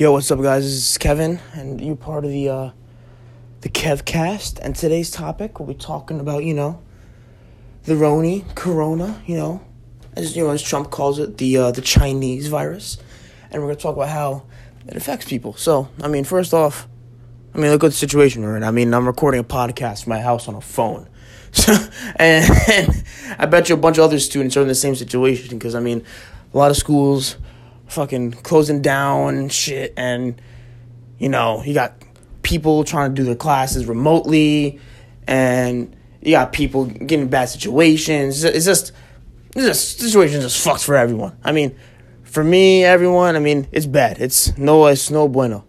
Yo, what's up, guys? This is Kevin, and you're part of the uh, the Kevcast. And today's topic, we'll be talking about, you know, the Roni, Corona, you know, as you know, as Trump calls it, the uh, the Chinese virus, and we're gonna talk about how it affects people. So, I mean, first off, I mean, look at the situation we're in. I mean, I'm recording a podcast from my house on a phone. So, and, and I bet you a bunch of other students are in the same situation because, I mean, a lot of schools fucking closing down and shit, and, you know, you got people trying to do their classes remotely, and you got people getting bad situations. It's just, it's just, situation just fucked for everyone. I mean, for me, everyone, I mean, it's bad. It's no, it's no bueno.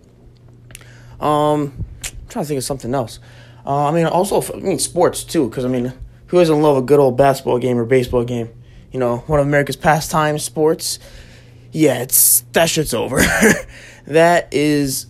Um, I'm trying to think of something else. Uh, I mean, also, I mean, sports too, because I mean, who doesn't love a good old basketball game or baseball game? You know, one of America's pastime sports. Yeah, it's that shit's over. that is,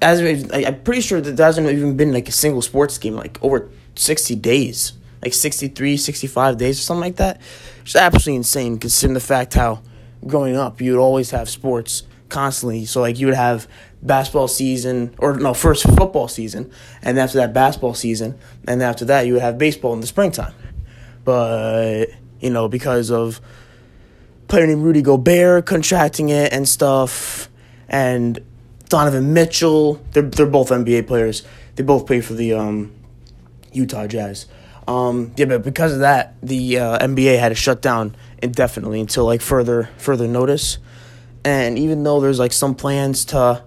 as I'm pretty sure that there hasn't even been like a single sports game like over 60 days, like 63, 65 days or something like that. It's absolutely insane considering the fact how growing up you would always have sports constantly. So like you would have basketball season or no first football season and after that basketball season and after that you would have baseball in the springtime but you know because of player named Rudy Gobert contracting it and stuff and Donovan Mitchell. They're they're both NBA players. They both play for the um, Utah Jazz. Um, yeah but because of that the uh, NBA had to shut down indefinitely until like further further notice. And even though there's like some plans to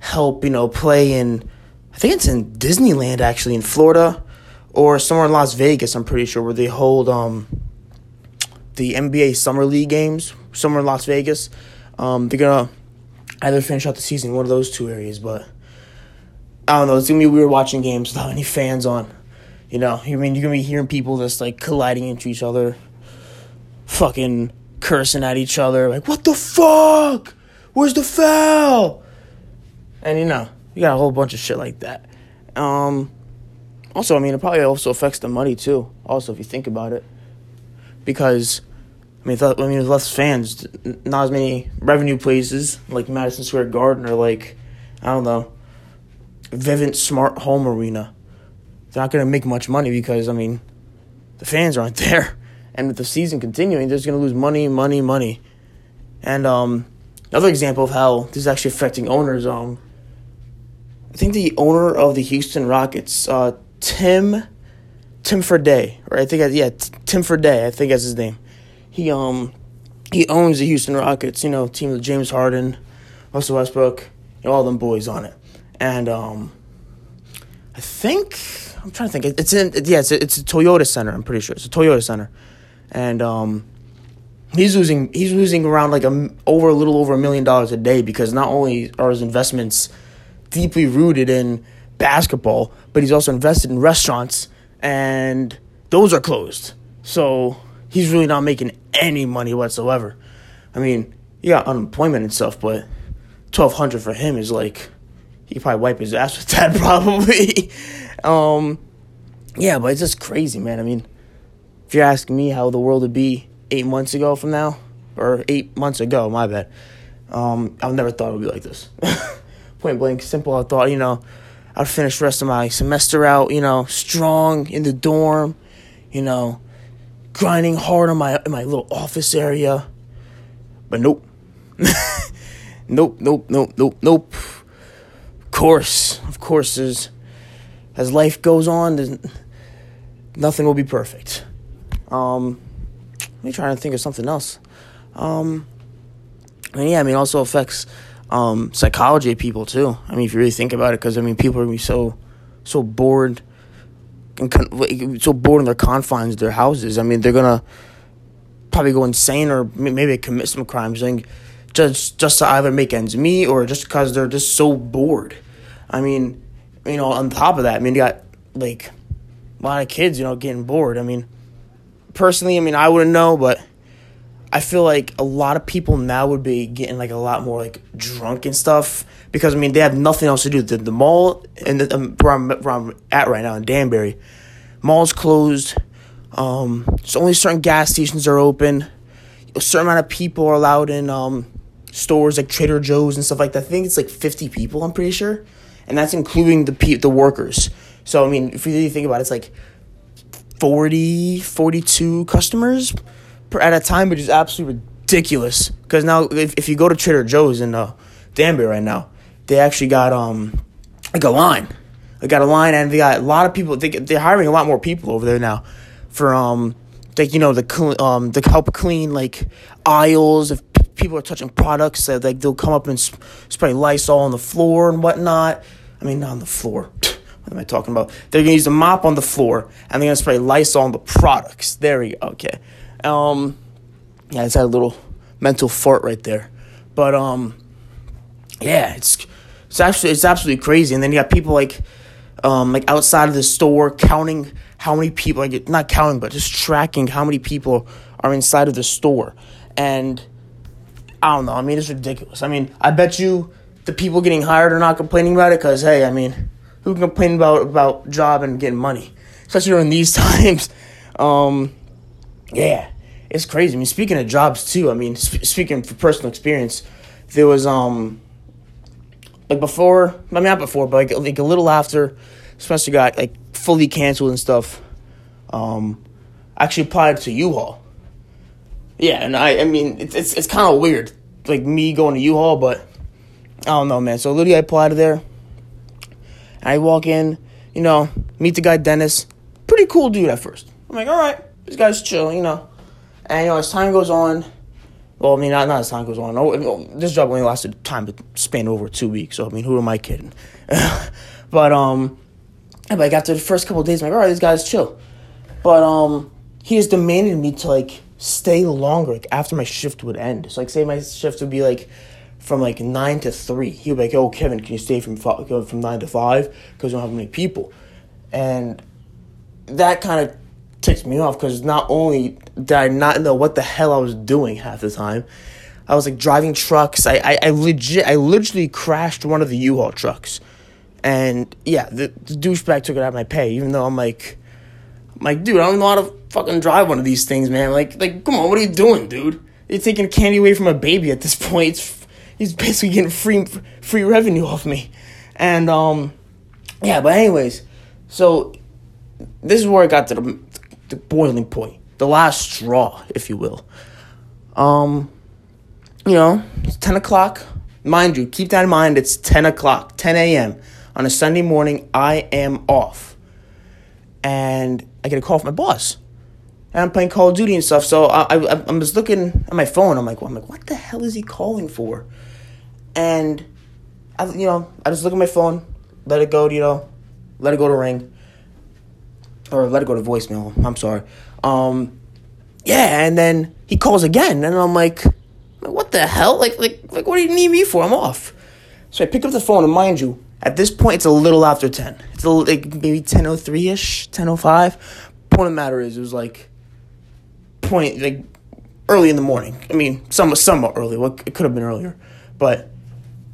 help, you know, play in, I think it's in Disneyland actually in Florida or somewhere in Las Vegas, I'm pretty sure, where they hold um, the NBA Summer League games, somewhere in Las Vegas. Um, they're going to either finish out the season one of those two areas, but I don't know. It's going to be weird watching games without any fans on. You know, I mean, you're going to be hearing people just like colliding into each other, fucking cursing at each other, like, what the fuck? Where's the foul? And you know, you got a whole bunch of shit like that. Um, also, I mean, it probably also affects the money too. Also, if you think about it, because I mean, I mean, less fans, not as many revenue places like Madison Square Garden or like I don't know, Vivint Smart Home Arena. They're not gonna make much money because I mean, the fans aren't there, and with the season continuing, they're just gonna lose money, money, money. And um, another example of how this is actually affecting owners. Um, I think the owner of the Houston Rockets, uh, Tim, Tim Forday, or I think yeah, Tim Forday, I think that's his name. He um, he owns the Houston Rockets. You know, team with James Harden, Russell Westbrook, you know, all them boys on it. And um, I think I'm trying to think. It's in yeah, it's a, it's a Toyota Center. I'm pretty sure it's a Toyota Center, and um, he's losing he's losing around like a over a little over a million dollars a day because not only are his investments deeply rooted in basketball, but he's also invested in restaurants, and those are closed. So he's really not making any money whatsoever. I mean, he got unemployment and stuff, but twelve hundred for him is like he probably wipe his ass with that probably. um, yeah, but it's just crazy, man. I mean, if you're asking me how the world would be eight months ago from now, or eight months ago, my bad. Um, I've never thought it would be like this. point blank simple. I thought, you know, I'd finish the rest of my semester out, you know, strong in the dorm, you know, grinding hard on my my little office area. But nope. nope, nope, nope, nope, nope. Of course, of course, as as life goes on, nothing will be perfect. Um, let me try to think of something else. Um, mean, yeah, I mean, also affects um, psychology of people too. I mean, if you really think about it, because I mean, people are gonna be so so bored and con- so bored in their confines their houses. I mean, they're gonna probably go insane or maybe commit some crimes, like just just to either make ends meet or just because they're just so bored. I mean, you know, on top of that, I mean, you got like a lot of kids, you know, getting bored. I mean, personally, I mean, I wouldn't know, but I feel like a lot of people now would be getting like a lot more like drunk and stuff because I mean they have nothing else to do. The, the mall and the, um, where, I'm, where I'm at right now in Danbury, mall's closed. Um, so only certain gas stations are open. A certain amount of people are allowed in um, stores like Trader Joe's and stuff like that. I think it's like 50 people, I'm pretty sure. And that's including the pe- the workers. So, I mean, if you really think about it, it's like 40, 42 customers per, at a time, which is absolutely ridiculous. Because now, if, if you go to Trader Joe's in uh, Danbury right now, they actually got um like a line. They got a line, and they got a lot of people. They, they're hiring a lot more people over there now for um like you know the um to help clean like aisles if people are touching products that like they'll come up and sp- spray Lysol on the floor and whatnot. I mean, not on the floor. What am I talking about? They're gonna use a mop on the floor and they're gonna spray Lysol on the products. There we go. Okay. Um, yeah, it's had a little mental fart right there, but um, yeah, it's it's actually it's absolutely crazy. And then you got people like um like outside of the store counting how many people like not counting but just tracking how many people are inside of the store and I don't know. I mean, it's ridiculous. I mean, I bet you the people getting hired are not complaining about it because, hey, I mean, who can complain about about job and getting money, especially during these times? Um, yeah, it's crazy. I mean, speaking of jobs too. I mean, sp- speaking for personal experience, there was um, like before. I mean, not before, but like like a little after Spencer got like fully canceled and stuff. Um, I actually applied to U-Haul. Yeah, and I I mean it's it's, it's kind of weird, like me going to U-Haul, but I don't know, man. So literally, I applied there. I walk in, you know, meet the guy Dennis. Pretty cool dude at first. I'm like, all right, this guy's chill, you know. And you know, as time goes on, well, I mean, not, not as time goes on. Oh, no, this job only lasted time to span over two weeks. So I mean, who am I kidding? but um, like after the first couple days, I'm like, all right, this guy's chill. But um, he just demanded me to like stay longer, like after my shift would end. So like, say my shift would be like from like nine to three. He would be like, "Oh, Kevin, can you stay from five, from nine to five because we don't have many people?" And that kind of ticks me off because not only did I not know what the hell I was doing half the time, I was like driving trucks. I I, I legit I literally crashed one of the U-Haul trucks, and yeah, the, the douchebag took it out of my pay. Even though I'm like, I'm like, dude, I don't know how to fucking drive one of these things, man. Like, like, come on, what are you doing, dude? You're taking candy away from a baby at this point. It's, he's basically getting free free revenue off me, and um, yeah. But anyways, so this is where I got to the, the boiling point, the last straw, if you will. Um, you know, it's ten o'clock. Mind you, keep that in mind. It's ten o'clock, ten a.m. on a Sunday morning. I am off, and I get a call from my boss. And I'm playing Call of Duty and stuff. So I, I, I was looking at my phone. I'm like, well, I'm like, what the hell is he calling for? And I, you know, I just look at my phone, let it go, you know, let it go to ring, or let it go to voicemail. I'm sorry. Um, yeah, and then he calls again, and I'm like, what the hell? Like, like, like, what do you need me for? I'm off. So I pick up the phone, and mind you, at this point, it's a little after ten. It's a, like maybe ten oh three ish, ten oh five. Point of the matter is, it was like point like early in the morning. I mean, somewhat somewhat early. What it could have been earlier, but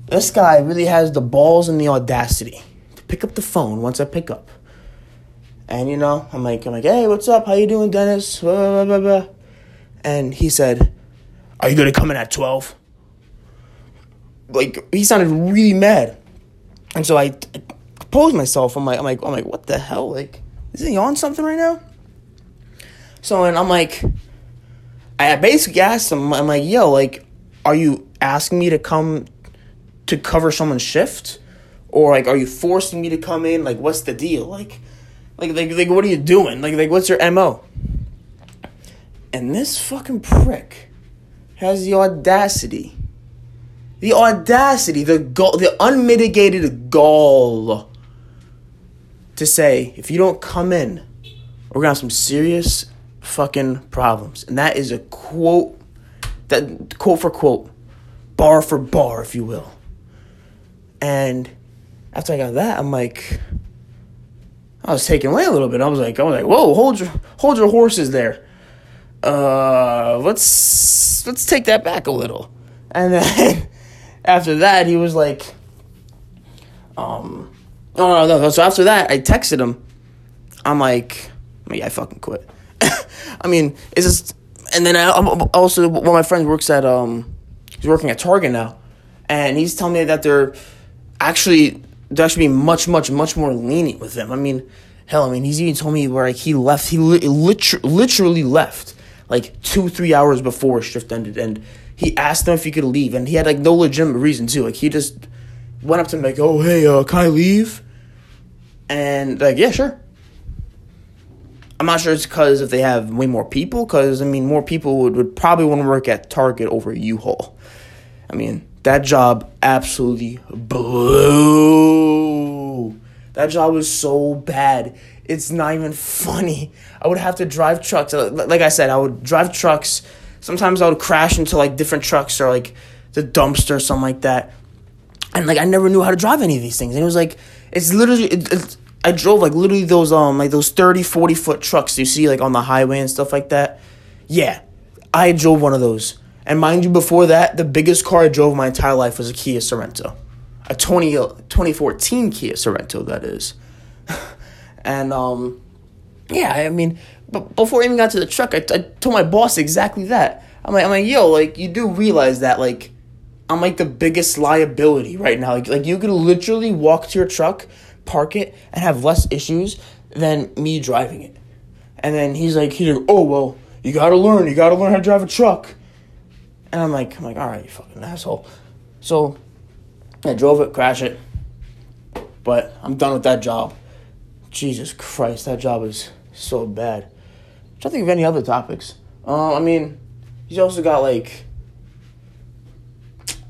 this guy really has the balls and the audacity to pick up the phone once I pick up. And you know, I'm like, I'm like, hey, what's up? How you doing, Dennis? Blah, blah, blah. And he said, "Are you gonna come in at 12? Like he sounded really mad, and so I, I composed myself. I'm like, I'm like, I'm like, what the hell? Like, is he on something right now? So and I'm like, I basically asked him, I'm like, yo, like, are you asking me to come to cover someone's shift? Or like are you forcing me to come in? Like what's the deal? Like like like, like what are you doing? Like like what's your MO? And this fucking prick has the audacity. The audacity, the gall, the unmitigated gall to say, if you don't come in, we're gonna have some serious fucking problems. And that is a quote that quote for quote, bar for bar, if you will. And after I got that, I'm like, I was taken away a little bit. I was like, I was like, whoa, hold your hold your horses there. Uh, let's let's take that back a little. And then after that, he was like, um, oh no, no. So after that, I texted him. I'm like, yeah, I fucking quit. I mean, it's just, and then I also one of my friends works at um, he's working at Target now, and he's telling me that they're actually they're actually being much, much, much more lenient with him. I mean, hell, I mean, he's even told me where like, he left. He li- liter- literally left like two, three hours before shift ended, and he asked him if he could leave, and he had like no legitimate reason to. Like he just went up to him like, "Oh, hey, uh, can I leave?" And like, yeah, sure. I'm not sure it's because if they have way more people, because I mean, more people would, would probably want to work at Target over U-Haul. I mean, that job absolutely blew. That job was so bad. It's not even funny. I would have to drive trucks. Like I said, I would drive trucks. Sometimes I would crash into like different trucks or like the dumpster or something like that. And like I never knew how to drive any of these things. And it was like it's literally it, it's I drove like literally those um like those 30 40 foot trucks you see like on the highway and stuff like that. Yeah. I drove one of those. And mind you before that, the biggest car I drove my entire life was a Kia Sorento. A 20 2014 Kia Sorento that is. and um yeah, I mean, but before I even got to the truck, I, I told my boss exactly that. I'm like, I'm like, yo, like you do realize that like I'm like the biggest liability right now. Like, like you could literally walk to your truck, park it, and have less issues than me driving it. And then he's like, he's like, oh well, you gotta learn, you gotta learn how to drive a truck. And I'm like, I'm like, all right, you fucking asshole. So I drove it, crash it, but I'm done with that job. Jesus Christ, that job is so bad. I'm trying to think of any other topics. Uh, I mean, he's also got like.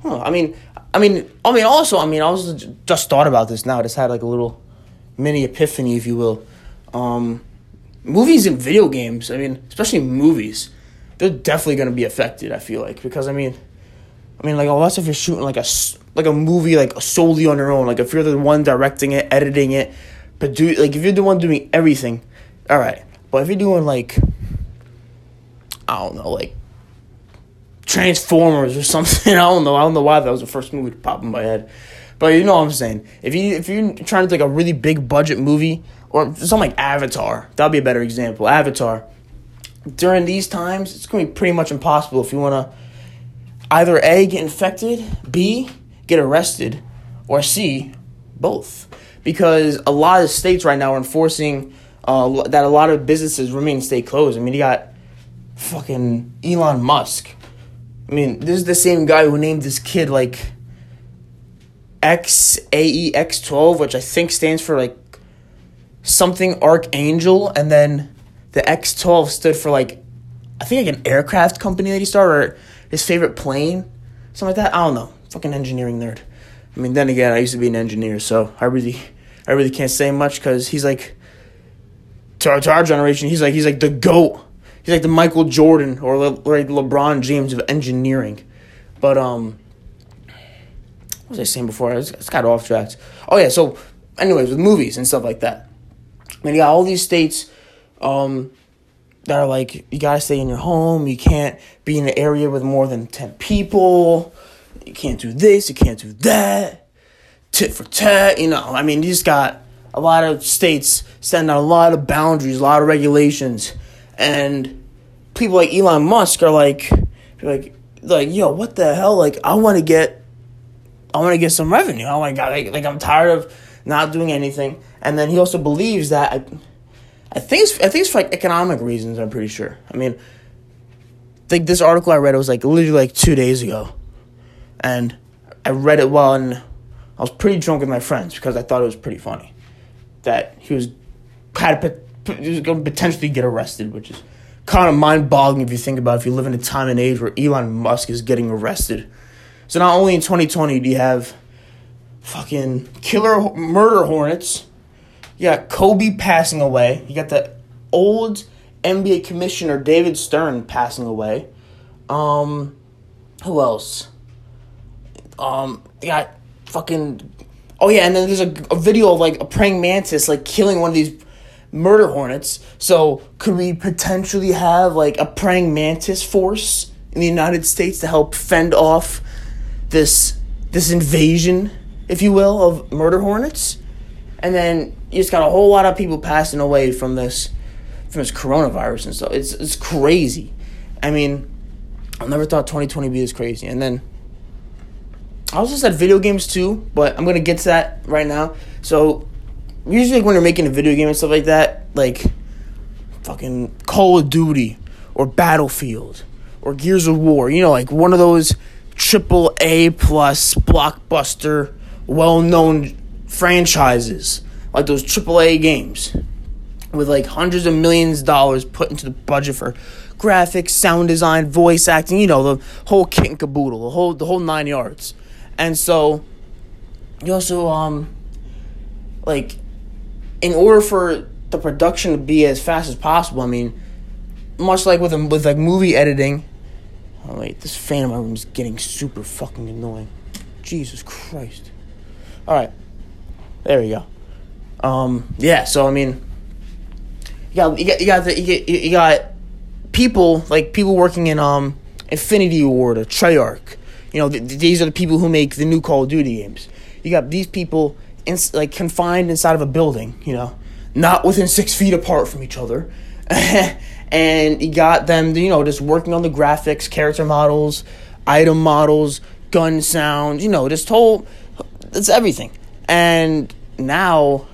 Huh, I mean, I mean, I mean. Also, I mean, I was just thought about this now. I just had like a little mini epiphany, if you will. Um, movies and video games. I mean, especially movies, they're definitely gonna be affected. I feel like because I mean, I mean, like unless if you're shooting like a like a movie like solely on your own, like if you're the one directing it, editing it, produ- like if you're the one doing everything, all right. But if you're doing like, I don't know, like Transformers or something, I don't know. I don't know why that was the first movie to pop in my head. But you know what I'm saying. If you if you're trying to take a really big budget movie or something like Avatar, that'd be a better example. Avatar. During these times, it's gonna be pretty much impossible if you wanna either A get infected, B get arrested, or C both. Because a lot of states right now are enforcing uh, that a lot of businesses remain stay closed. I mean, you got fucking Elon Musk. I mean, this is the same guy who named this kid like XAEX12, which I think stands for like something Archangel, and then the X12 stood for like I think like an aircraft company that he started, or his favorite plane, something like that. I don't know. Fucking engineering nerd. I mean, then again, I used to be an engineer, so I really, I really can't say much because he's like, to our, to our generation, he's like he's like the goat. He's like the Michael Jordan or like LeBron James of engineering. But um, what was I saying before? I just got off track. Oh yeah, so anyways, with movies and stuff like that. I mean, you got all these states um, that are like, you gotta stay in your home. You can't be in an area with more than ten people. You can't do this. You can't do that. Tit for tat. You know, I mean, you just got a lot of states setting out a lot of boundaries, a lot of regulations, and people like Elon Musk are like, like, like, yo, what the hell? Like, I want to get, I want to get some revenue. Oh my god, like, like I'm tired of not doing anything. And then he also believes that I think it's, I think it's for like economic reasons. I'm pretty sure. I mean, like this article I read it was like literally like two days ago, and I read it while and I was pretty drunk with my friends because I thought it was pretty funny that he was had he was going to potentially get arrested, which is kind of mind boggling if you think about it, if you live in a time and age where Elon Musk is getting arrested. So not only in 2020 do you have fucking killer murder hornets, you got Kobe passing away, you got the old NBA commissioner David Stern passing away. Um, who else? Um, you got fucking. Oh yeah, and then there's a, a video of like a praying mantis like killing one of these murder hornets. So could we potentially have like a praying mantis force in the United States to help fend off this this invasion, if you will, of murder hornets? And then you just got a whole lot of people passing away from this from this coronavirus and stuff. It's it's crazy. I mean, I never thought 2020 would be this crazy. And then I also said video games too, but I'm gonna get to that right now. So usually when you're making a video game and stuff like that, like fucking Call of Duty or Battlefield or Gears of War, you know, like one of those triple A plus blockbuster, well known franchises, like those AAA games with like hundreds of millions of dollars put into the budget for graphics, sound design, voice acting, you know, the whole kit and caboodle, the whole the whole nine yards. And so you also um like in order for the production to be as fast as possible, I mean, much like with a, with like movie editing. Oh wait, this fan in my room is getting super fucking annoying. Jesus Christ. All right, there we go. Um, yeah. So I mean, you got you got you got the, you, get, you got people like people working in um Infinity Ward or Treyarch. You know, th- these are the people who make the new Call of Duty games. You got these people in, like confined inside of a building. You know, not within six feet apart from each other. and you got them, you know, just working on the graphics, character models, item models, gun sounds, you know, just whole, it's everything. And now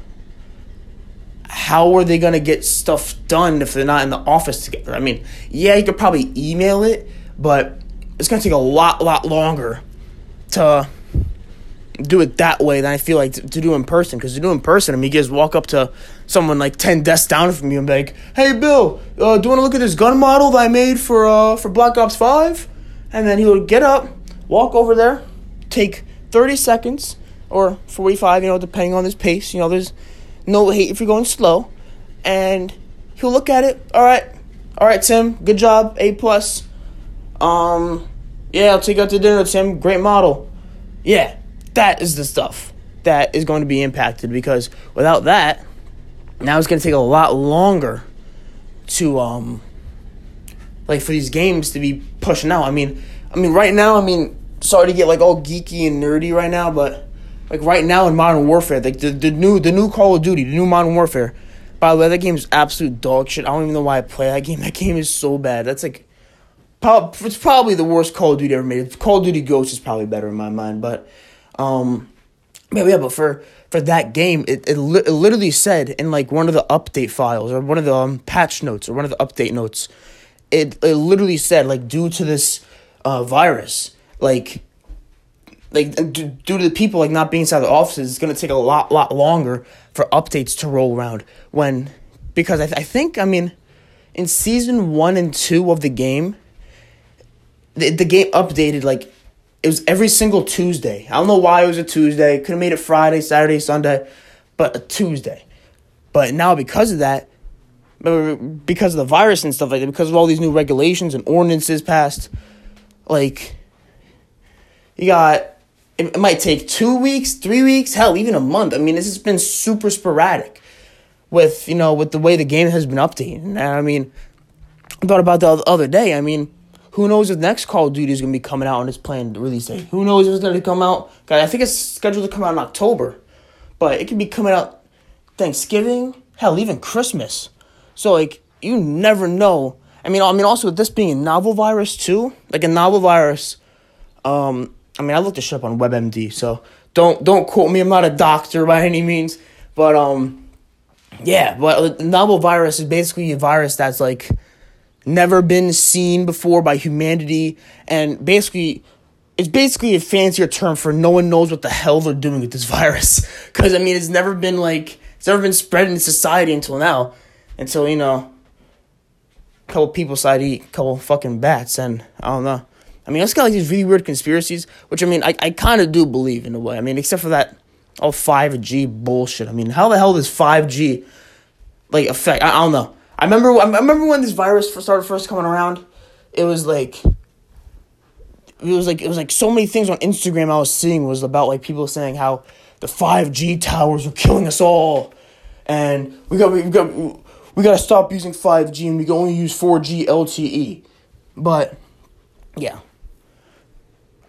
how are they going to get stuff done if they're not in the office together? I mean, yeah, you could probably email it, but it's going to take a lot, lot longer to do it that way than I feel like to, to do in person. Because to do in person, I mean, you just walk up to someone like 10 desks down from you and be like, hey, Bill, uh, do you want to look at this gun model that I made for, uh, for Black Ops 5? And then he would get up, walk over there, take 30 seconds or 45, you know, depending on his pace. You know, there's no hate if you're going slow. And he'll look at it. All right, all right, Tim. Good job. A plus. Um, yeah, I'll take you out to dinner, Tim. Great model. Yeah, that is the stuff that is going to be impacted because without that, now it's going to take a lot longer to um, like for these games to be pushing out. I mean, I mean, right now, I mean, sorry to get like all geeky and nerdy right now, but like right now in Modern Warfare, like the, the new the new Call of Duty, the new Modern Warfare. By the way, that game is absolute dog shit. I don't even know why I play that game. That game is so bad. That's like, it's probably the worst Call of Duty ever made. Call of Duty Ghost is probably better in my mind, but, um, yeah, yeah. But for for that game, it it, li- it literally said in like one of the update files or one of the um, patch notes or one of the update notes, it it literally said like due to this uh, virus, like like due to the people like not being inside the offices, it's gonna take a lot lot longer for updates to roll around. When because I, th- I think I mean, in season one and two of the game, the the game updated like it was every single Tuesday. I don't know why it was a Tuesday. Could have made it Friday, Saturday, Sunday, but a Tuesday. But now because of that, because of the virus and stuff like that, because of all these new regulations and ordinances passed, like you got it, might take two weeks, three weeks, hell, even a month. I mean, this has been super sporadic with you know with the way the game has been updated. And I mean, I thought about the other day. I mean, who knows if next Call of Duty is gonna be coming out on its planned release date? Who knows if it's gonna come out? God, I think it's scheduled to come out in October, but it could be coming out Thanksgiving, hell, even Christmas. So like, you never know. I mean, I mean, also with this being a novel virus too, like a novel virus, um, I mean, I looked this up on WebMD, so don't don't quote me. I'm not a doctor by any means, but um, yeah. But novel virus is basically a virus that's like never been seen before by humanity, and basically, it's basically a fancier term for no one knows what the hell they're doing with this virus. Because I mean, it's never been like it's never been spread in society until now, until you know, a couple people to eat a couple fucking bats, and I don't know. I mean, it's got like these really weird conspiracies, which I mean, I, I kind of do believe in a way. I mean, except for that all 5G bullshit. I mean, how the hell does 5G like affect? I, I don't know. I remember I remember when this virus first started first coming around. It was like it was like it was like so many things on Instagram I was seeing was about like people saying how the 5G towers were killing us all, and we got we got we got to stop using 5G and we can only use 4G LTE. But yeah.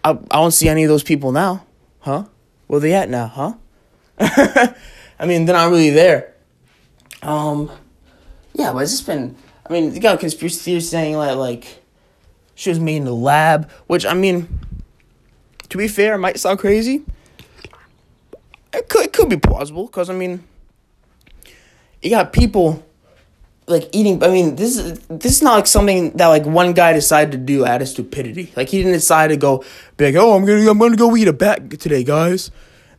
I, I don't see any of those people now, huh? Where they at now, huh? I mean, they're not really there. Um, yeah, but it's just been. I mean, you got conspiracy theories saying that like she was made in the lab, which I mean, to be fair, it might sound crazy. It could, it could be plausible because I mean, you got people like eating. I mean, this is this is not like something that like one guy decided to do out of stupidity. Like he didn't decide to go be like, oh, I'm gonna I'm gonna go eat a bat today, guys.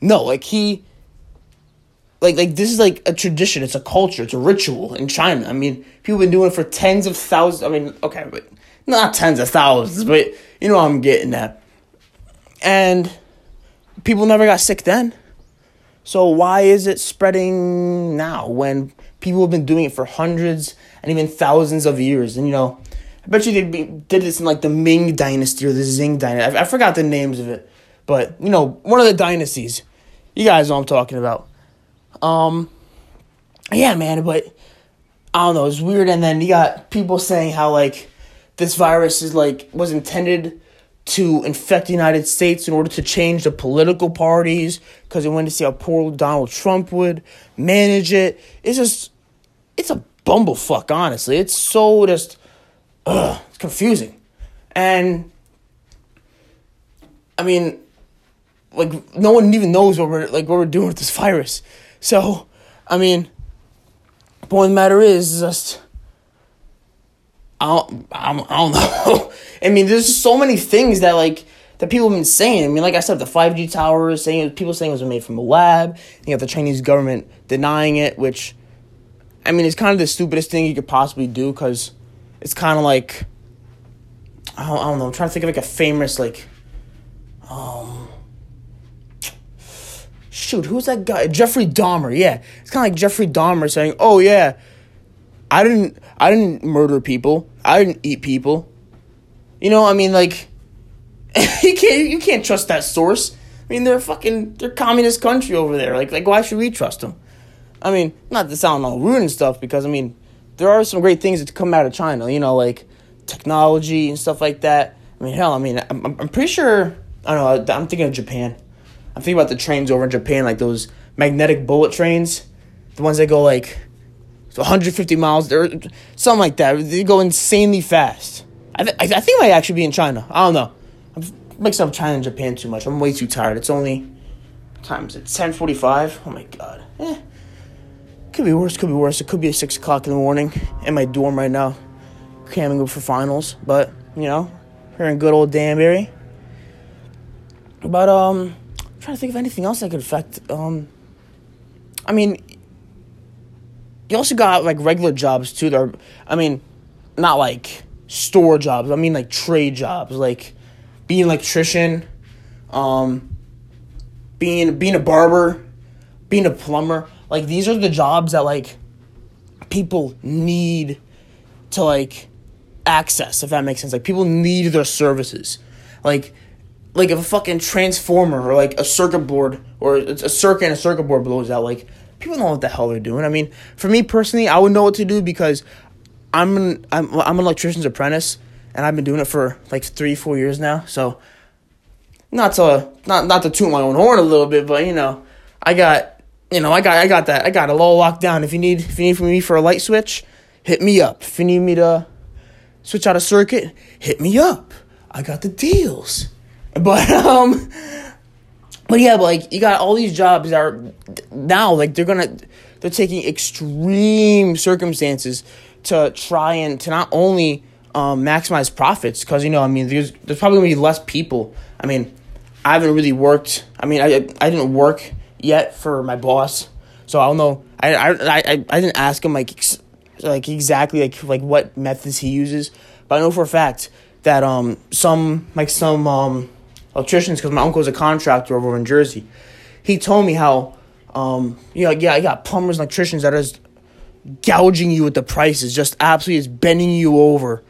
No, like he. Like, like this is like a tradition. It's a culture. It's a ritual in China. I mean, people been doing it for tens of thousands. I mean, okay, but not tens of thousands, but you know I'm getting at. And people never got sick then. So why is it spreading now when people have been doing it for hundreds and even thousands of years? And you know, I bet you they did this in like the Ming Dynasty or the Zing Dynasty. I, I forgot the names of it, but you know, one of the dynasties. You guys know I'm talking about. Um, yeah, man, but I don't know. It's weird. And then you got people saying how like this virus is like was intended to infect the United States in order to change the political parties because they wanted to see how poor Donald Trump would manage it. It's just, it's a bumblefuck, honestly. It's so just, ugh, it's confusing. And, I mean, like, no one even knows what we're, like, what we're doing with this virus. So, I mean, point of the matter is, just, I don't, I don't, I don't know. I mean, there's just so many things that like that people have been saying. I mean, like I said, the five G towers saying people saying it was made from a lab. You have the Chinese government denying it, which I mean, it's kind of the stupidest thing you could possibly do because it's kind of like I don't, I don't know. I'm trying to think of like a famous like um shoot, who's that guy? Jeffrey Dahmer. Yeah, it's kind of like Jeffrey Dahmer saying, "Oh yeah." I didn't I didn't murder people. I didn't eat people. You know, I mean like you can't you can't trust that source. I mean they're fucking they're communist country over there. Like like why should we trust them? I mean, not to sound all rude and stuff because I mean there are some great things that come out of China, you know, like technology and stuff like that. I mean, hell, I mean, I'm, I'm pretty sure, I don't know, I'm thinking of Japan. I'm thinking about the trains over in Japan, like those magnetic bullet trains, the ones that go like 150 miles or something like that. They go insanely fast. I, th- I think I might actually be in China. I don't know. I'm mixing up China and Japan too much. I'm way too tired. It's only times it's 10:45. Oh my god. Eh. Could be worse. Could be worse. It could be at six o'clock in the morning in my dorm right now, cramming up for finals. But you know, here in good old Danbury. But um, I'm trying to think of anything else that could affect. Um, I mean, you also got like regular jobs too. That are, I mean, not like store jobs. I mean like trade jobs, like being an electrician, um, being being a barber, being a plumber. Like these are the jobs that like people need to like access. If that makes sense, like people need their services. Like like if a fucking transformer or like a circuit board or a circuit and a circuit board blows out, like people know what the hell they're doing. I mean, for me personally, I would know what to do because I'm an I'm I'm an electrician's apprentice, and I've been doing it for like three four years now. So, not to not not to toot my own horn a little bit, but you know, I got you know I got I got that I got it all locked down. If you need if you need me for a light switch, hit me up. If you need me to switch out a circuit, hit me up. I got the deals. But um but yeah, but like you got all these jobs that are now like they're gonna they're taking extreme circumstances to try and to not only um, maximize profits because you know I mean there's there's probably gonna be less people. I mean I haven't really worked. I mean I I didn't work yet for my boss, so I don't know. I I I, I didn't ask him like ex- like exactly like like what methods he uses, but I know for a fact that um some like some um electricians because my uncle's a contractor over in Jersey. He told me how, um, you know, yeah, I got plumbers and electricians that are gouging you with the prices, just absolutely is bending you over,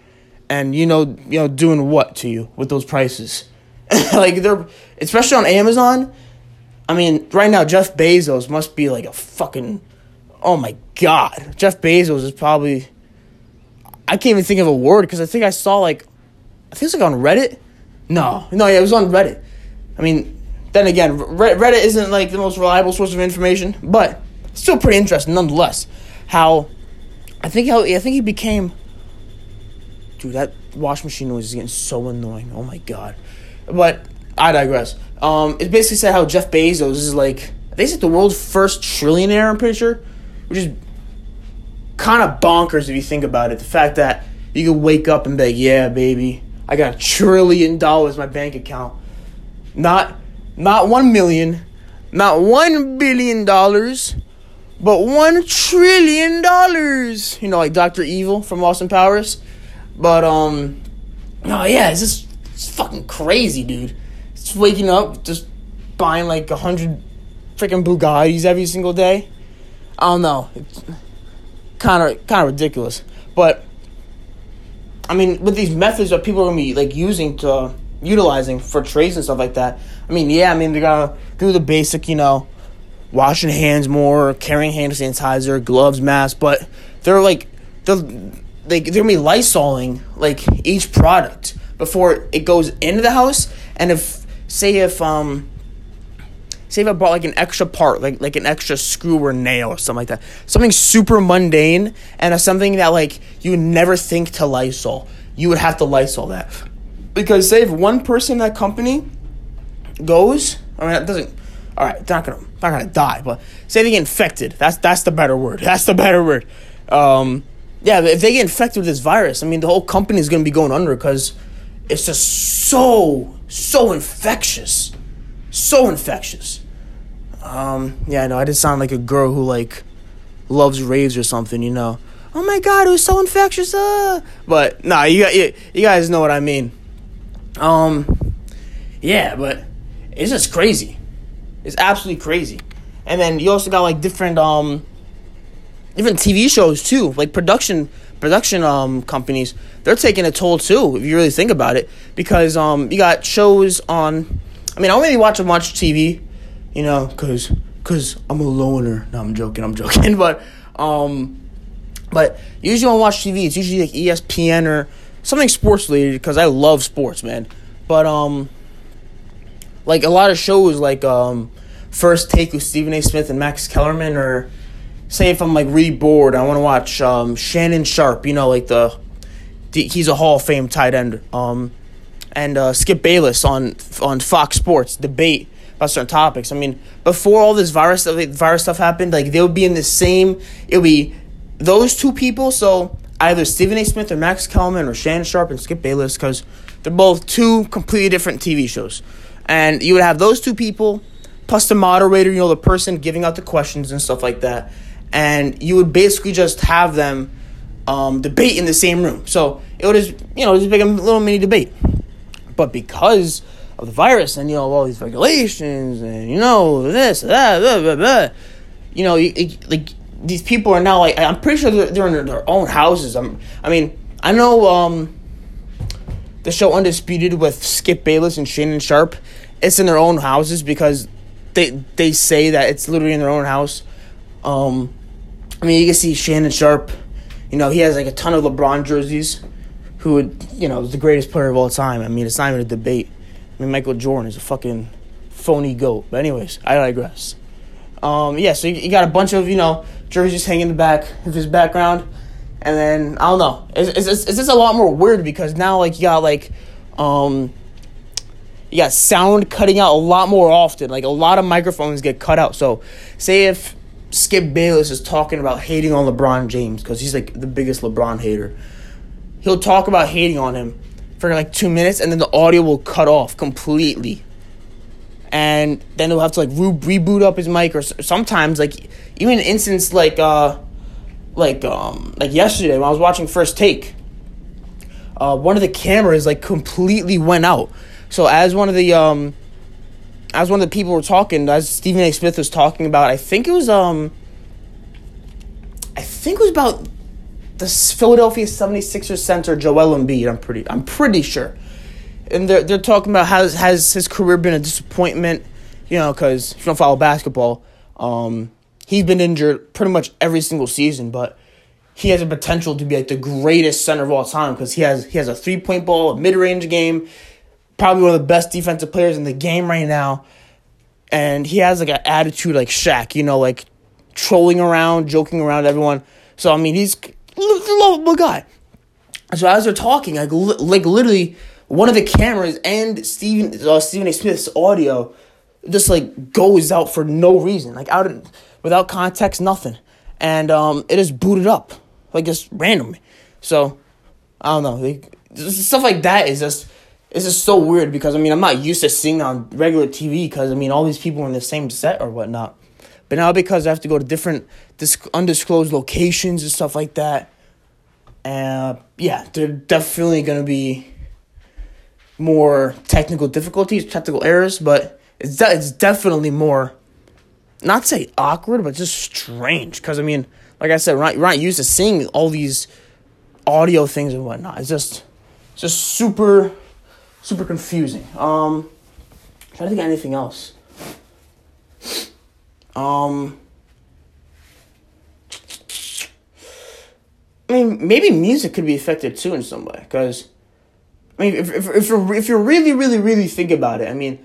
and you know, you know, doing what to you with those prices? like they're especially on Amazon. I mean, right now Jeff Bezos must be like a fucking. Oh my god, Jeff Bezos is probably. I can't even think of a word because I think I saw like, I think it's like on Reddit no, no, yeah, it was on Reddit. I mean, then again, Reddit isn't like the most reliable source of information, but still pretty interesting nonetheless. How I think how I think he became. Dude, that wash machine noise is getting so annoying. Oh my god, but I digress. Um, it basically said how Jeff Bezos is like they said the world's first trillionaire. I'm pretty sure, which is kind of bonkers if you think about it. The fact that you could wake up and be like, "Yeah, baby, I got a trillion dollars in my bank account." Not, not one million, not one billion dollars, but one trillion dollars. You know, like Doctor Evil from Austin Powers. But um, no, yeah, it's just it's fucking crazy, dude. Waking up, just buying like a hundred freaking Bugattis every single day. I don't know. It's kind of kind of ridiculous, but I mean, with these methods that people are gonna be like using to uh, utilizing for trades and stuff like that. I mean, yeah, I mean they're gonna do the basic, you know, washing hands more, carrying hand sanitizer, gloves, mask, but they're like they're like they're gonna be lysoling like each product before it goes into the house. And if say if um say if I bought like an extra part, like like an extra screw or nail or something like that, something super mundane and something that like you would never think to Lysol, you would have to Lysol that because say if one person in that company goes, I mean, it doesn't. All right, not gonna not gonna die, but say they get infected. That's that's the better word. That's the better word. Um, yeah, if they get infected with this virus, I mean, the whole company is gonna be going under because it's just so so infectious, so infectious. Um, yeah, no, I did sound like a girl who like loves raves or something, you know. Oh my god, it was so infectious. Uh. But nah, you you, you guys know what I mean. Um, yeah, but it's just crazy. It's absolutely crazy. And then you also got like different um different TV shows too, like production production um companies. They're taking a toll too, if you really think about it, because um you got shows on. I mean, I don't really watch much TV, you know, cause cause I'm a loner. No, I'm joking. I'm joking, but um, but usually when I watch TV, it's usually like ESPN or something sports related because I love sports, man. But um, like a lot of shows like um, First Take with Stephen A. Smith and Max Kellerman, or say if I'm like really bored, I want to watch um, Shannon Sharpe. You know, like the, the he's a Hall of Fame tight end. Um, and uh, Skip Bayless on on Fox Sports debate about certain topics. I mean, before all this virus stuff, virus stuff happened, like they would be in the same. It would be those two people. So either Stephen A. Smith or Max Kellerman or Shannon Sharpe and Skip Bayless because they're both two completely different TV shows. And you would have those two people plus the moderator, you know, the person giving out the questions and stuff like that. And you would basically just have them um, debate in the same room. So it would just, you know, just make a little mini debate. But because of the virus and, you know, all these regulations and, you know, this, that, blah, blah, blah, you know, it, like these people are now like I'm pretty sure they're, they're in their own houses. I'm, I mean, I know um, the show Undisputed with Skip Bayless and Shannon Sharpe, It's in their own houses because they they say that it's literally in their own house. Um, I mean, you can see Shannon Sharpe. You know, he has like a ton of LeBron jerseys. Who would you know is the greatest player of all time? I mean, it's not even a debate. I mean, Michael Jordan is a fucking phony goat. But anyways, I digress. Um, yeah, so you, you, got a bunch of you know jerseys hanging in the back of his background, and then I don't know. It's, it's, just a lot more weird because now like you got like um, you got sound cutting out a lot more often. Like a lot of microphones get cut out. So say if Skip Bayless is talking about hating on LeBron James because he's like the biggest LeBron hater. He'll talk about hating on him for like two minutes, and then the audio will cut off completely and then he'll have to like re- reboot up his mic or sometimes like even an instance like uh like um like yesterday when I was watching First Take, uh one of the cameras like completely went out. So as one of the um as one of the people were talking, as Stephen A. Smith was talking about, I think it was um I think it was about the Philadelphia 76ers center Joel Embiid, I'm pretty I'm pretty sure and they're they're talking about has has his career been a disappointment? You know, because if you don't follow basketball, um, he's been injured pretty much every single season, but he has a potential to be like the greatest center of all time because he has he has a three point ball, a mid range game, probably one of the best defensive players in the game right now, and he has like an attitude like Shaq, you know, like trolling around, joking around everyone. So I mean, he's a lovable guy. So as they're talking, like like literally one of the cameras and Stephen uh, Stephen A. Smith's audio just like goes out for no reason, like out of, without context, nothing, and um, it is booted up like just randomly. So I don't know, like, stuff like that is just it's is so weird because I mean I'm not used to seeing on regular TV because I mean all these people in the same set or whatnot, but now because I have to go to different disc- undisclosed locations and stuff like that, uh, yeah, they're definitely gonna be more technical difficulties, technical errors, but it's de- it's definitely more, not say awkward, but just strange. Because I mean, like I said, not, we're not used to seeing all these audio things and whatnot. It's just, it's just super, super confusing. Um, I'm trying to think of anything else. Um. I mean, maybe music could be affected too in some way, because I mean, if if if you're, if you really really really think about it, I mean,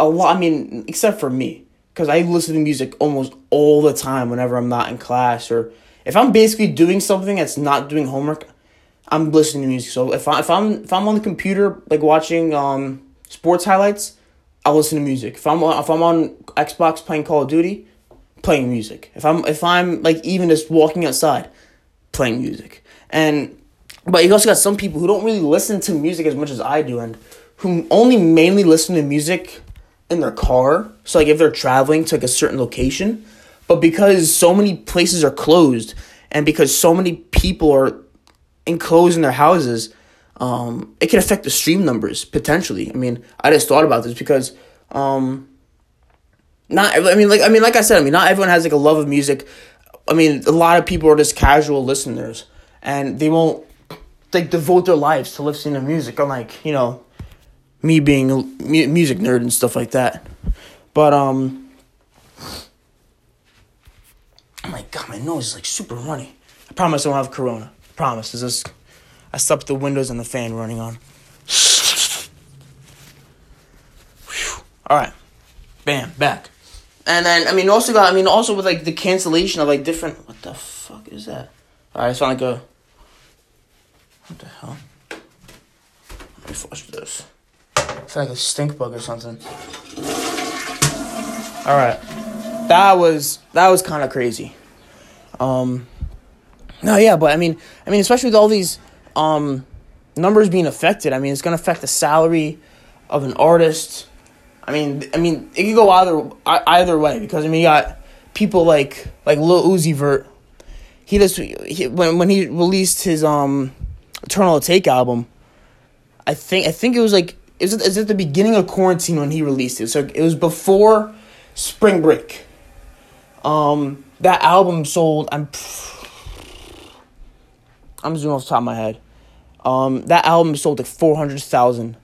a lot. I mean, except for me, because I listen to music almost all the time whenever I'm not in class or if I'm basically doing something that's not doing homework. I'm listening to music. So if I if I'm if I'm on the computer like watching um sports highlights, I'll listen to music. If I'm if I'm on Xbox playing Call of Duty, playing music. If I'm if I'm like even just walking outside, playing music. And but you also got some people who don't really listen to music as much as I do, and who only mainly listen to music in their car. So like if they're traveling to like a certain location, but because so many places are closed, and because so many people are enclosed in their houses, um, it can affect the stream numbers potentially. I mean, I just thought about this because um, not. I mean, like I mean, like I said, I mean, not everyone has like a love of music. I mean, a lot of people are just casual listeners, and they won't like devote their lives to listening to music. Unlike you know, me being a music nerd and stuff like that. But um, oh my god, my nose is like super runny. I promise I don't have corona. Promise. I slept the windows and the fan running on. All right, bam, back. And then I mean, also got I mean, also with like the cancellation of like different. What the fuck is that? All right, it's not like a. What the hell? Let me flush this. It's like a stink bug or something. All right, that was that was kind of crazy. Um. No, yeah, but I mean, I mean, especially with all these um numbers being affected, I mean, it's gonna affect the salary of an artist. I mean, I mean, it could go either either way because I mean, you got people like like Lil Uzi Vert. He just he, when when he released his um Eternal Atake album. I think I think it was like is it is it the beginning of quarantine when he released it. So it was before spring break. Um, that album sold. I'm. I'm zooming off the top of my head. Um, that album sold like four hundred thousand.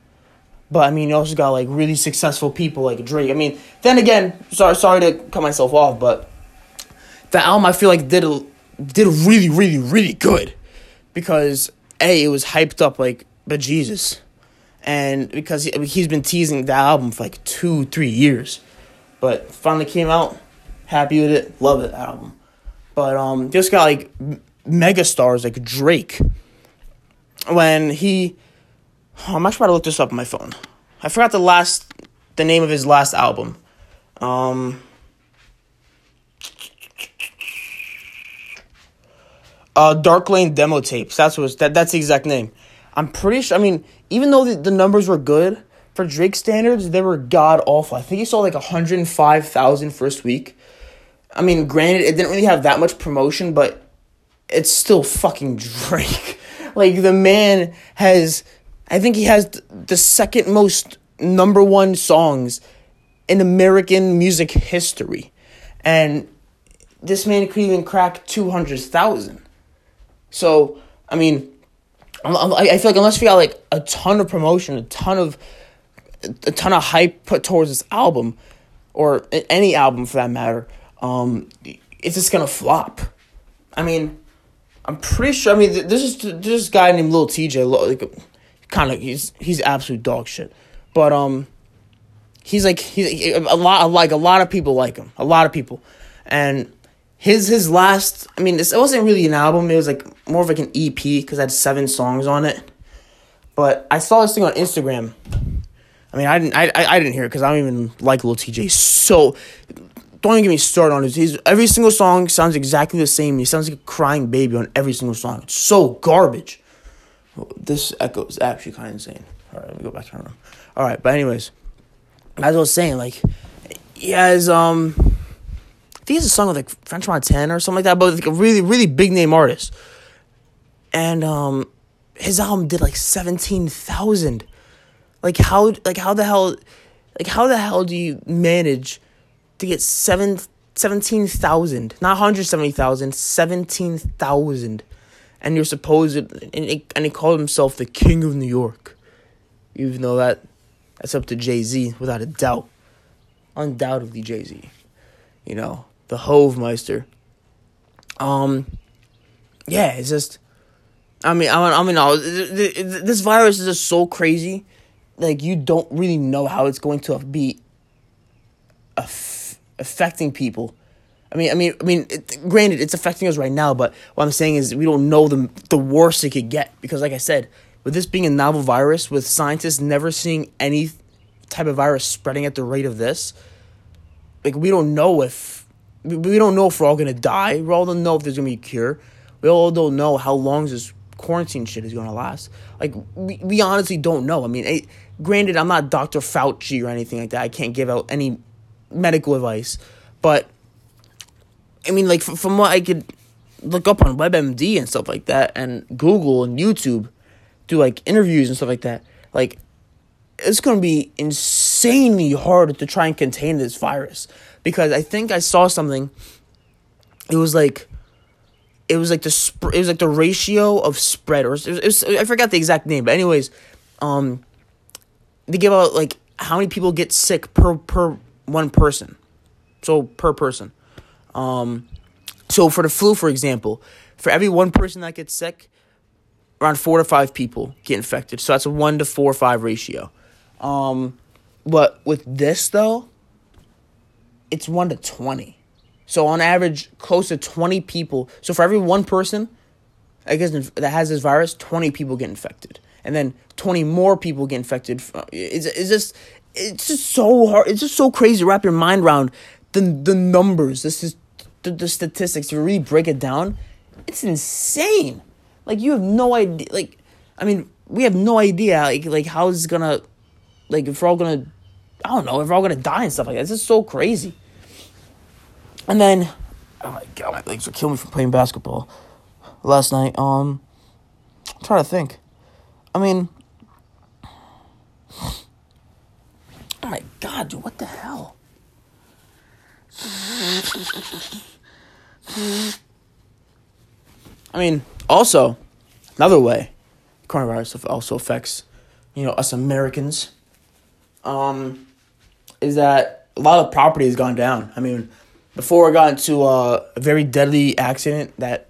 But I mean, you also got like really successful people like Drake. I mean, then again, sorry, sorry to cut myself off, but that album I feel like did a, did really, really, really good because a it was hyped up like but Jesus, and because he, he's been teasing that album for like two, three years, but finally came out, happy with it, love that album. But um, just got like mega stars like Drake when he oh, I'm actually about to look this up on my phone. I forgot the last the name of his last album. Um uh Dark Lane demo tapes. That's what that that's the exact name. I'm pretty sure I mean, even though the, the numbers were good for Drake standards, they were god awful. I think he sold like 105,000 first week. I mean, granted, it didn't really have that much promotion, but it's still fucking Drake. like the man has I think he has the second most number 1 songs in American music history. And this man could even crack 200,000. So, I mean, I feel like unless we got like a ton of promotion, a ton of a ton of hype put towards this album or any album for that matter, um, it's just gonna flop. I mean, I'm pretty sure. I mean, this is this guy named Little Tjay. Like, kind of, he's he's absolute dog shit. But um, he's like he's a lot like a lot of people like him. A lot of people, and his his last. I mean, this it wasn't really an album. It was like more of like an EP because it had seven songs on it. But I saw this thing on Instagram. I mean, I didn't, I, I, I didn't hear it because I don't even like Little Tjay. So, don't even get me started on his. He's, every single song sounds exactly the same. He sounds like a crying baby on every single song. It's so garbage. This echo is actually kind of insane. All right, let me go back to my room. All right, but anyways, as I was saying, like, he has um, I think he has a song with like French Montana or something like that, but like a really really big name artist, and um, his album did like seventeen thousand. Like how like how the hell, like how the hell do you manage to get seven seventeen thousand, not hundred seventy thousand, seventeen thousand, and you're supposed and he, and he called himself the king of New York, even though that that's up to Jay Z without a doubt, undoubtedly Jay Z, you know the Hove Meister. Um, yeah, it's just, I mean, I mean, I mean, this virus is just so crazy, like you don't really know how it's going to be affecting people. I mean, I mean, I mean. It, granted, it's affecting us right now, but what I'm saying is we don't know the the worst it could get because, like I said, with this being a novel virus, with scientists never seeing any type of virus spreading at the rate of this, like we don't know if we don't know if we're all gonna die. We all don't know if there's gonna be a cure. We all don't know how long this quarantine shit is gonna last. Like we, we honestly don't know. I mean, granted, I'm not Dr. Fauci or anything like that. I can't give out any medical advice, but I mean, like from what I could look up on WebMD and stuff like that, and Google and YouTube, do like interviews and stuff like that. Like, it's gonna be insanely hard to try and contain this virus because I think I saw something. It was like, it was like the sp- it was like the ratio of spread, or it was, it was, I forgot the exact name, but anyways, um, they give out like how many people get sick per per one person. So per person. Um, so for the flu, for example, for every one person that gets sick, around four to five people get infected. So that's a one to four or five ratio. Um, but with this though, it's one to twenty. So on average, close to twenty people. So for every one person, I guess that has this virus, twenty people get infected, and then twenty more people get infected. It's, it's just it's just so hard. It's just so crazy to wrap your mind around the the numbers. This is the, the statistics. To really break it down, it's insane. Like you have no idea. Like I mean, we have no idea. Like like how is gonna like if we're all gonna I don't know if we're all gonna die and stuff like that. It's just so crazy. And then oh my god, my legs are killing me from playing basketball last night. Um, I'm trying to think. I mean. Oh my god, dude, what the hell? I mean, also, another way coronavirus also affects, you know, us Americans, um, is that a lot of property has gone down. I mean, before I got into a very deadly accident that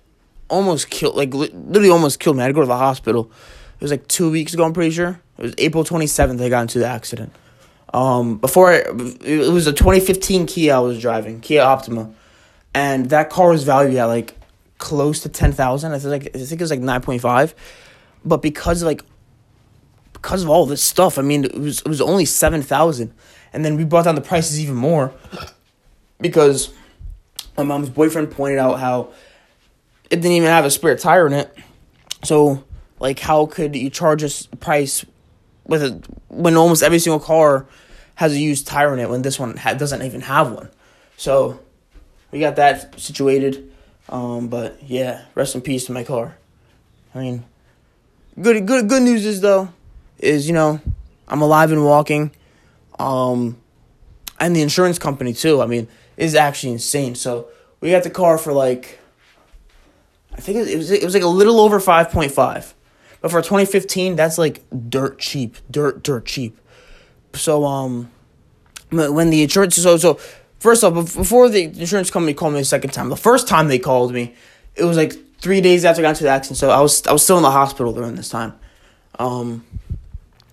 almost killed, like literally almost killed me. I had to go to the hospital. It was like two weeks ago, I'm pretty sure. It was April 27th I got into the accident. Um, before I, it was a 2015 Kia I was driving, Kia Optima, and that car was valued at like close to 10,000. I think like I think it was like 9.5, but because like because of all this stuff, I mean it was it was only 7,000, and then we brought down the prices even more because my mom's boyfriend pointed out how it didn't even have a spare tire in it, so like how could you charge us price with a, when almost every single car has a used tire in it when this one ha- doesn't even have one. So we got that situated. Um, but yeah, rest in peace to my car. I mean, good good good news is though is you know I'm alive and walking. Um, and the insurance company too. I mean, is actually insane. So we got the car for like I think it was it was like a little over five point five. But for 2015, that's like dirt cheap, dirt dirt cheap. So um, when the insurance so so first off before the insurance company called me the second time, the first time they called me, it was like three days after I got into the accident. So I was I was still in the hospital during this time, um,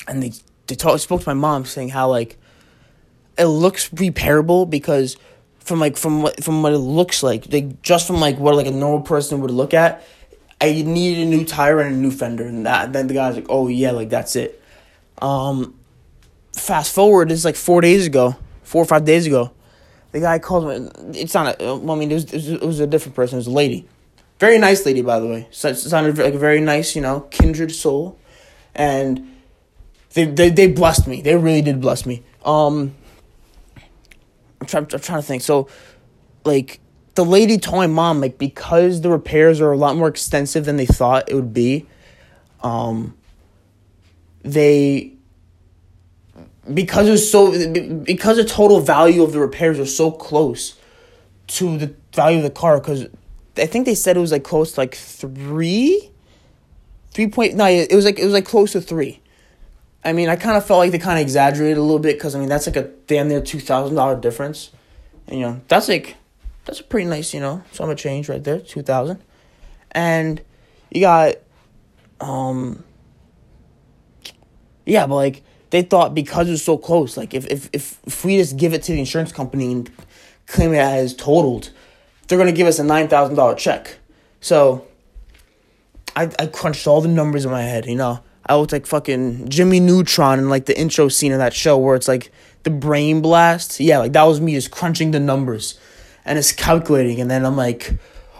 and they they talk, spoke to my mom saying how like it looks repairable because from like from what from what it looks like like just from like what like a normal person would look at I needed a new tire and a new fender, and that then the guy's like, oh yeah, like that's it. Um, fast forward, is like four days ago, four or five days ago. The guy calls me. It's not a. Well, I mean, it was, it was a different person. It was a lady, very nice lady, by the way. So sounded like a very nice, you know, kindred soul, and they they they blessed me. They really did bless me. Um, I'm trying. I'm trying to think. So, like, the lady told my mom like because the repairs are a lot more extensive than they thought it would be. Um, they because it's so because the total value of the repairs are so close to the value of the car because I think they said it was like close to like three, three point no it was like it was like close to three. I mean, I kind of felt like they kind of exaggerated a little bit because I mean that's like a damn near two thousand dollar difference, and you know that's like that's a pretty nice you know sum of change right there two thousand, and you got um yeah, but like they thought because it was so close, like if if if, if we just give it to the insurance company and claim it as totaled, they're gonna give us a nine thousand dollar check. So I I crunched all the numbers in my head, you know. I looked like fucking Jimmy Neutron in like the intro scene of that show where it's like the brain blast. Yeah, like that was me just crunching the numbers and it's calculating and then I'm like,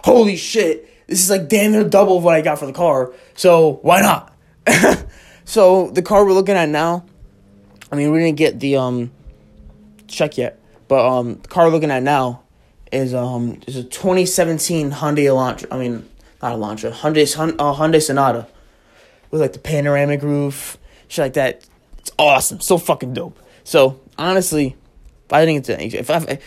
holy shit, this is like damn near double of what I got for the car. So why not? so the car we're looking at now, I mean, we didn't get the um check yet, but um the car we're looking at now is um is a 2017 Hyundai Elantra. I mean, not Elantra, Hyundai uh, Hyundai Sonata with like the panoramic roof, shit like that. It's awesome, so fucking dope. So honestly, if I think it's if I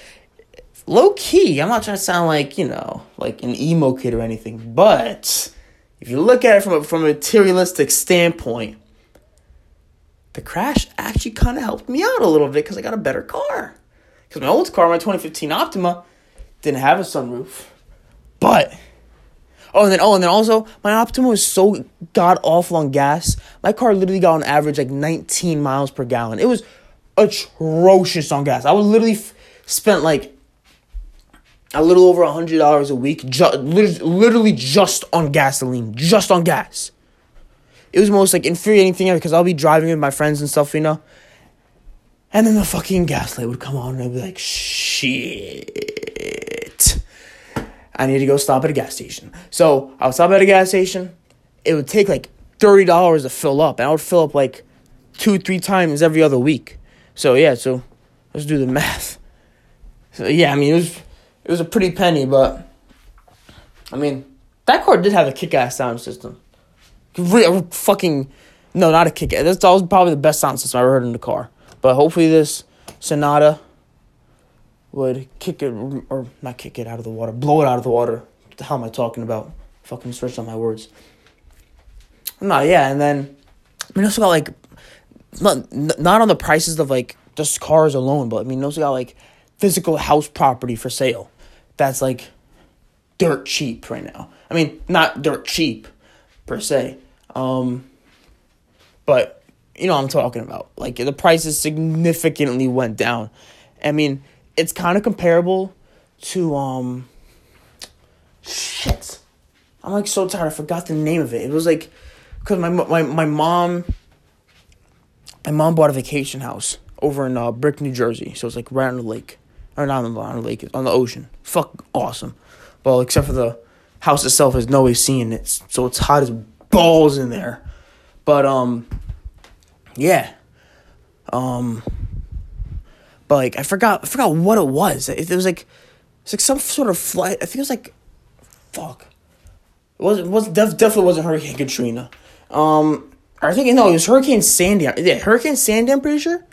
low key, I'm not trying to sound like you know like an emo kid or anything, but if you look at it from a, from a materialistic standpoint, the crash actually kind of helped me out a little bit because I got a better car. Because my old car, my 2015 Optima, didn't have a sunroof. But oh, and then oh, and then also my Optima was so god awful on gas. My car literally got on average like 19 miles per gallon. It was atrocious on gas. I was literally f- spent like a little over a hundred dollars a week, ju- literally just on gasoline, just on gas it was most like infuriating thing ever because I'll be driving with my friends and stuff, you know. And then the fucking gaslight would come on and I'd be like, shit. I need to go stop at a gas station. So I would stop at a gas station. It would take like $30 to fill up. And I would fill up like two, three times every other week. So yeah, so let's do the math. So yeah, I mean, it was, it was a pretty penny, but I mean, that car did have a kick ass sound system. Real fucking no, not a kick-ass. That's probably the best sound system I ever heard in the car. But hopefully this Sonata would kick it or not kick it out of the water, blow it out of the water. What the hell am I talking about? Fucking switch on my words. No, yeah, and then I mean also got like not not on the prices of like just cars alone, but I mean also got like physical house property for sale. That's like dirt cheap right now. I mean, not dirt cheap per se, um, but you know what I'm talking about. Like the prices significantly went down. I mean, it's kind of comparable to um shit. I'm like so tired. I forgot the name of it. It was like because my my my mom my mom bought a vacation house over in uh, Brick, New Jersey. So it's like right on the lake, or not on the, on the lake, on the ocean. Fuck awesome. Well, except for the house itself has no AC in it, so it's hot as balls in there. But um, yeah, um, but like I forgot, I forgot what it was. It, was like it's like some sort of flight. I think it was like, fuck. It was it was def, definitely wasn't Hurricane Katrina. Um, I think no, it was Hurricane Sandy. Yeah, Hurricane Sandy. I'm pretty sure.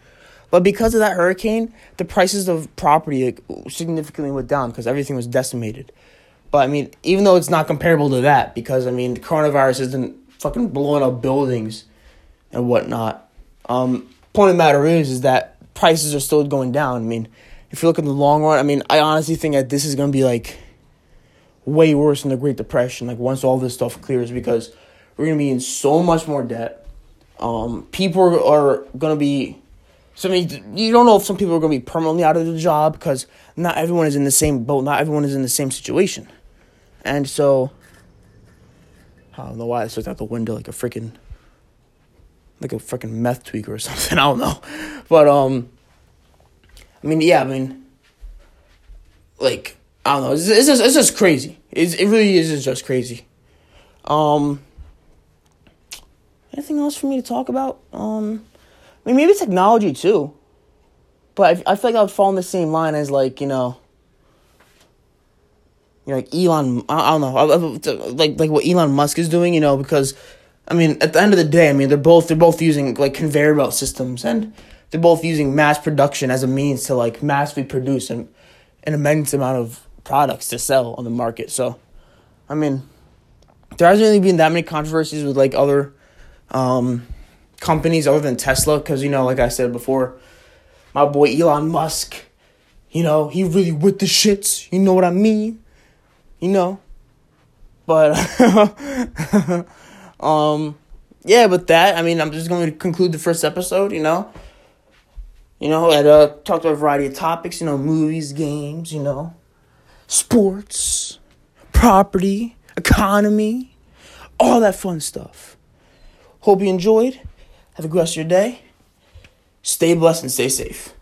But because of that hurricane, the prices of property significantly went down because everything was decimated. But I mean, even though it's not comparable to that, because I mean, the coronavirus isn't fucking blowing up buildings and whatnot. Um, point of matter is, is that prices are still going down. I mean, if you look in the long run, I mean, I honestly think that this is gonna be like way worse than the Great Depression. Like once all this stuff clears, because we're gonna be in so much more debt. Um, people are gonna be. So I mean, you don't know if some people are gonna be permanently out of the job because not everyone is in the same boat. Not everyone is in the same situation. And so, I don't know why I looked out the window like a freaking like a freaking meth tweaker or something. I don't know. But um I mean, yeah, I mean like I don't know. It's, it's just it's just crazy. It's, it really is just crazy. Um anything else for me to talk about? Um I mean maybe technology too. But I, I feel like I would fall in the same line as like, you know, you know, like Elon, I, don't know, like like what Elon Musk is doing, you know, because I mean, at the end of the day, I mean, they're both they're both using like conveyor belt systems, and they're both using mass production as a means to like massively produce an an immense amount of products to sell on the market. So, I mean, there hasn't really been that many controversies with like other um, companies other than Tesla, because you know, like I said before, my boy Elon Musk, you know, he really with the shits. You know what I mean? you know. But um yeah, but that I mean I'm just going to conclude the first episode, you know. You know, I uh, talked about a variety of topics, you know, movies, games, you know, sports, property, economy, all that fun stuff. Hope you enjoyed. Have a good rest of your day. Stay blessed and stay safe.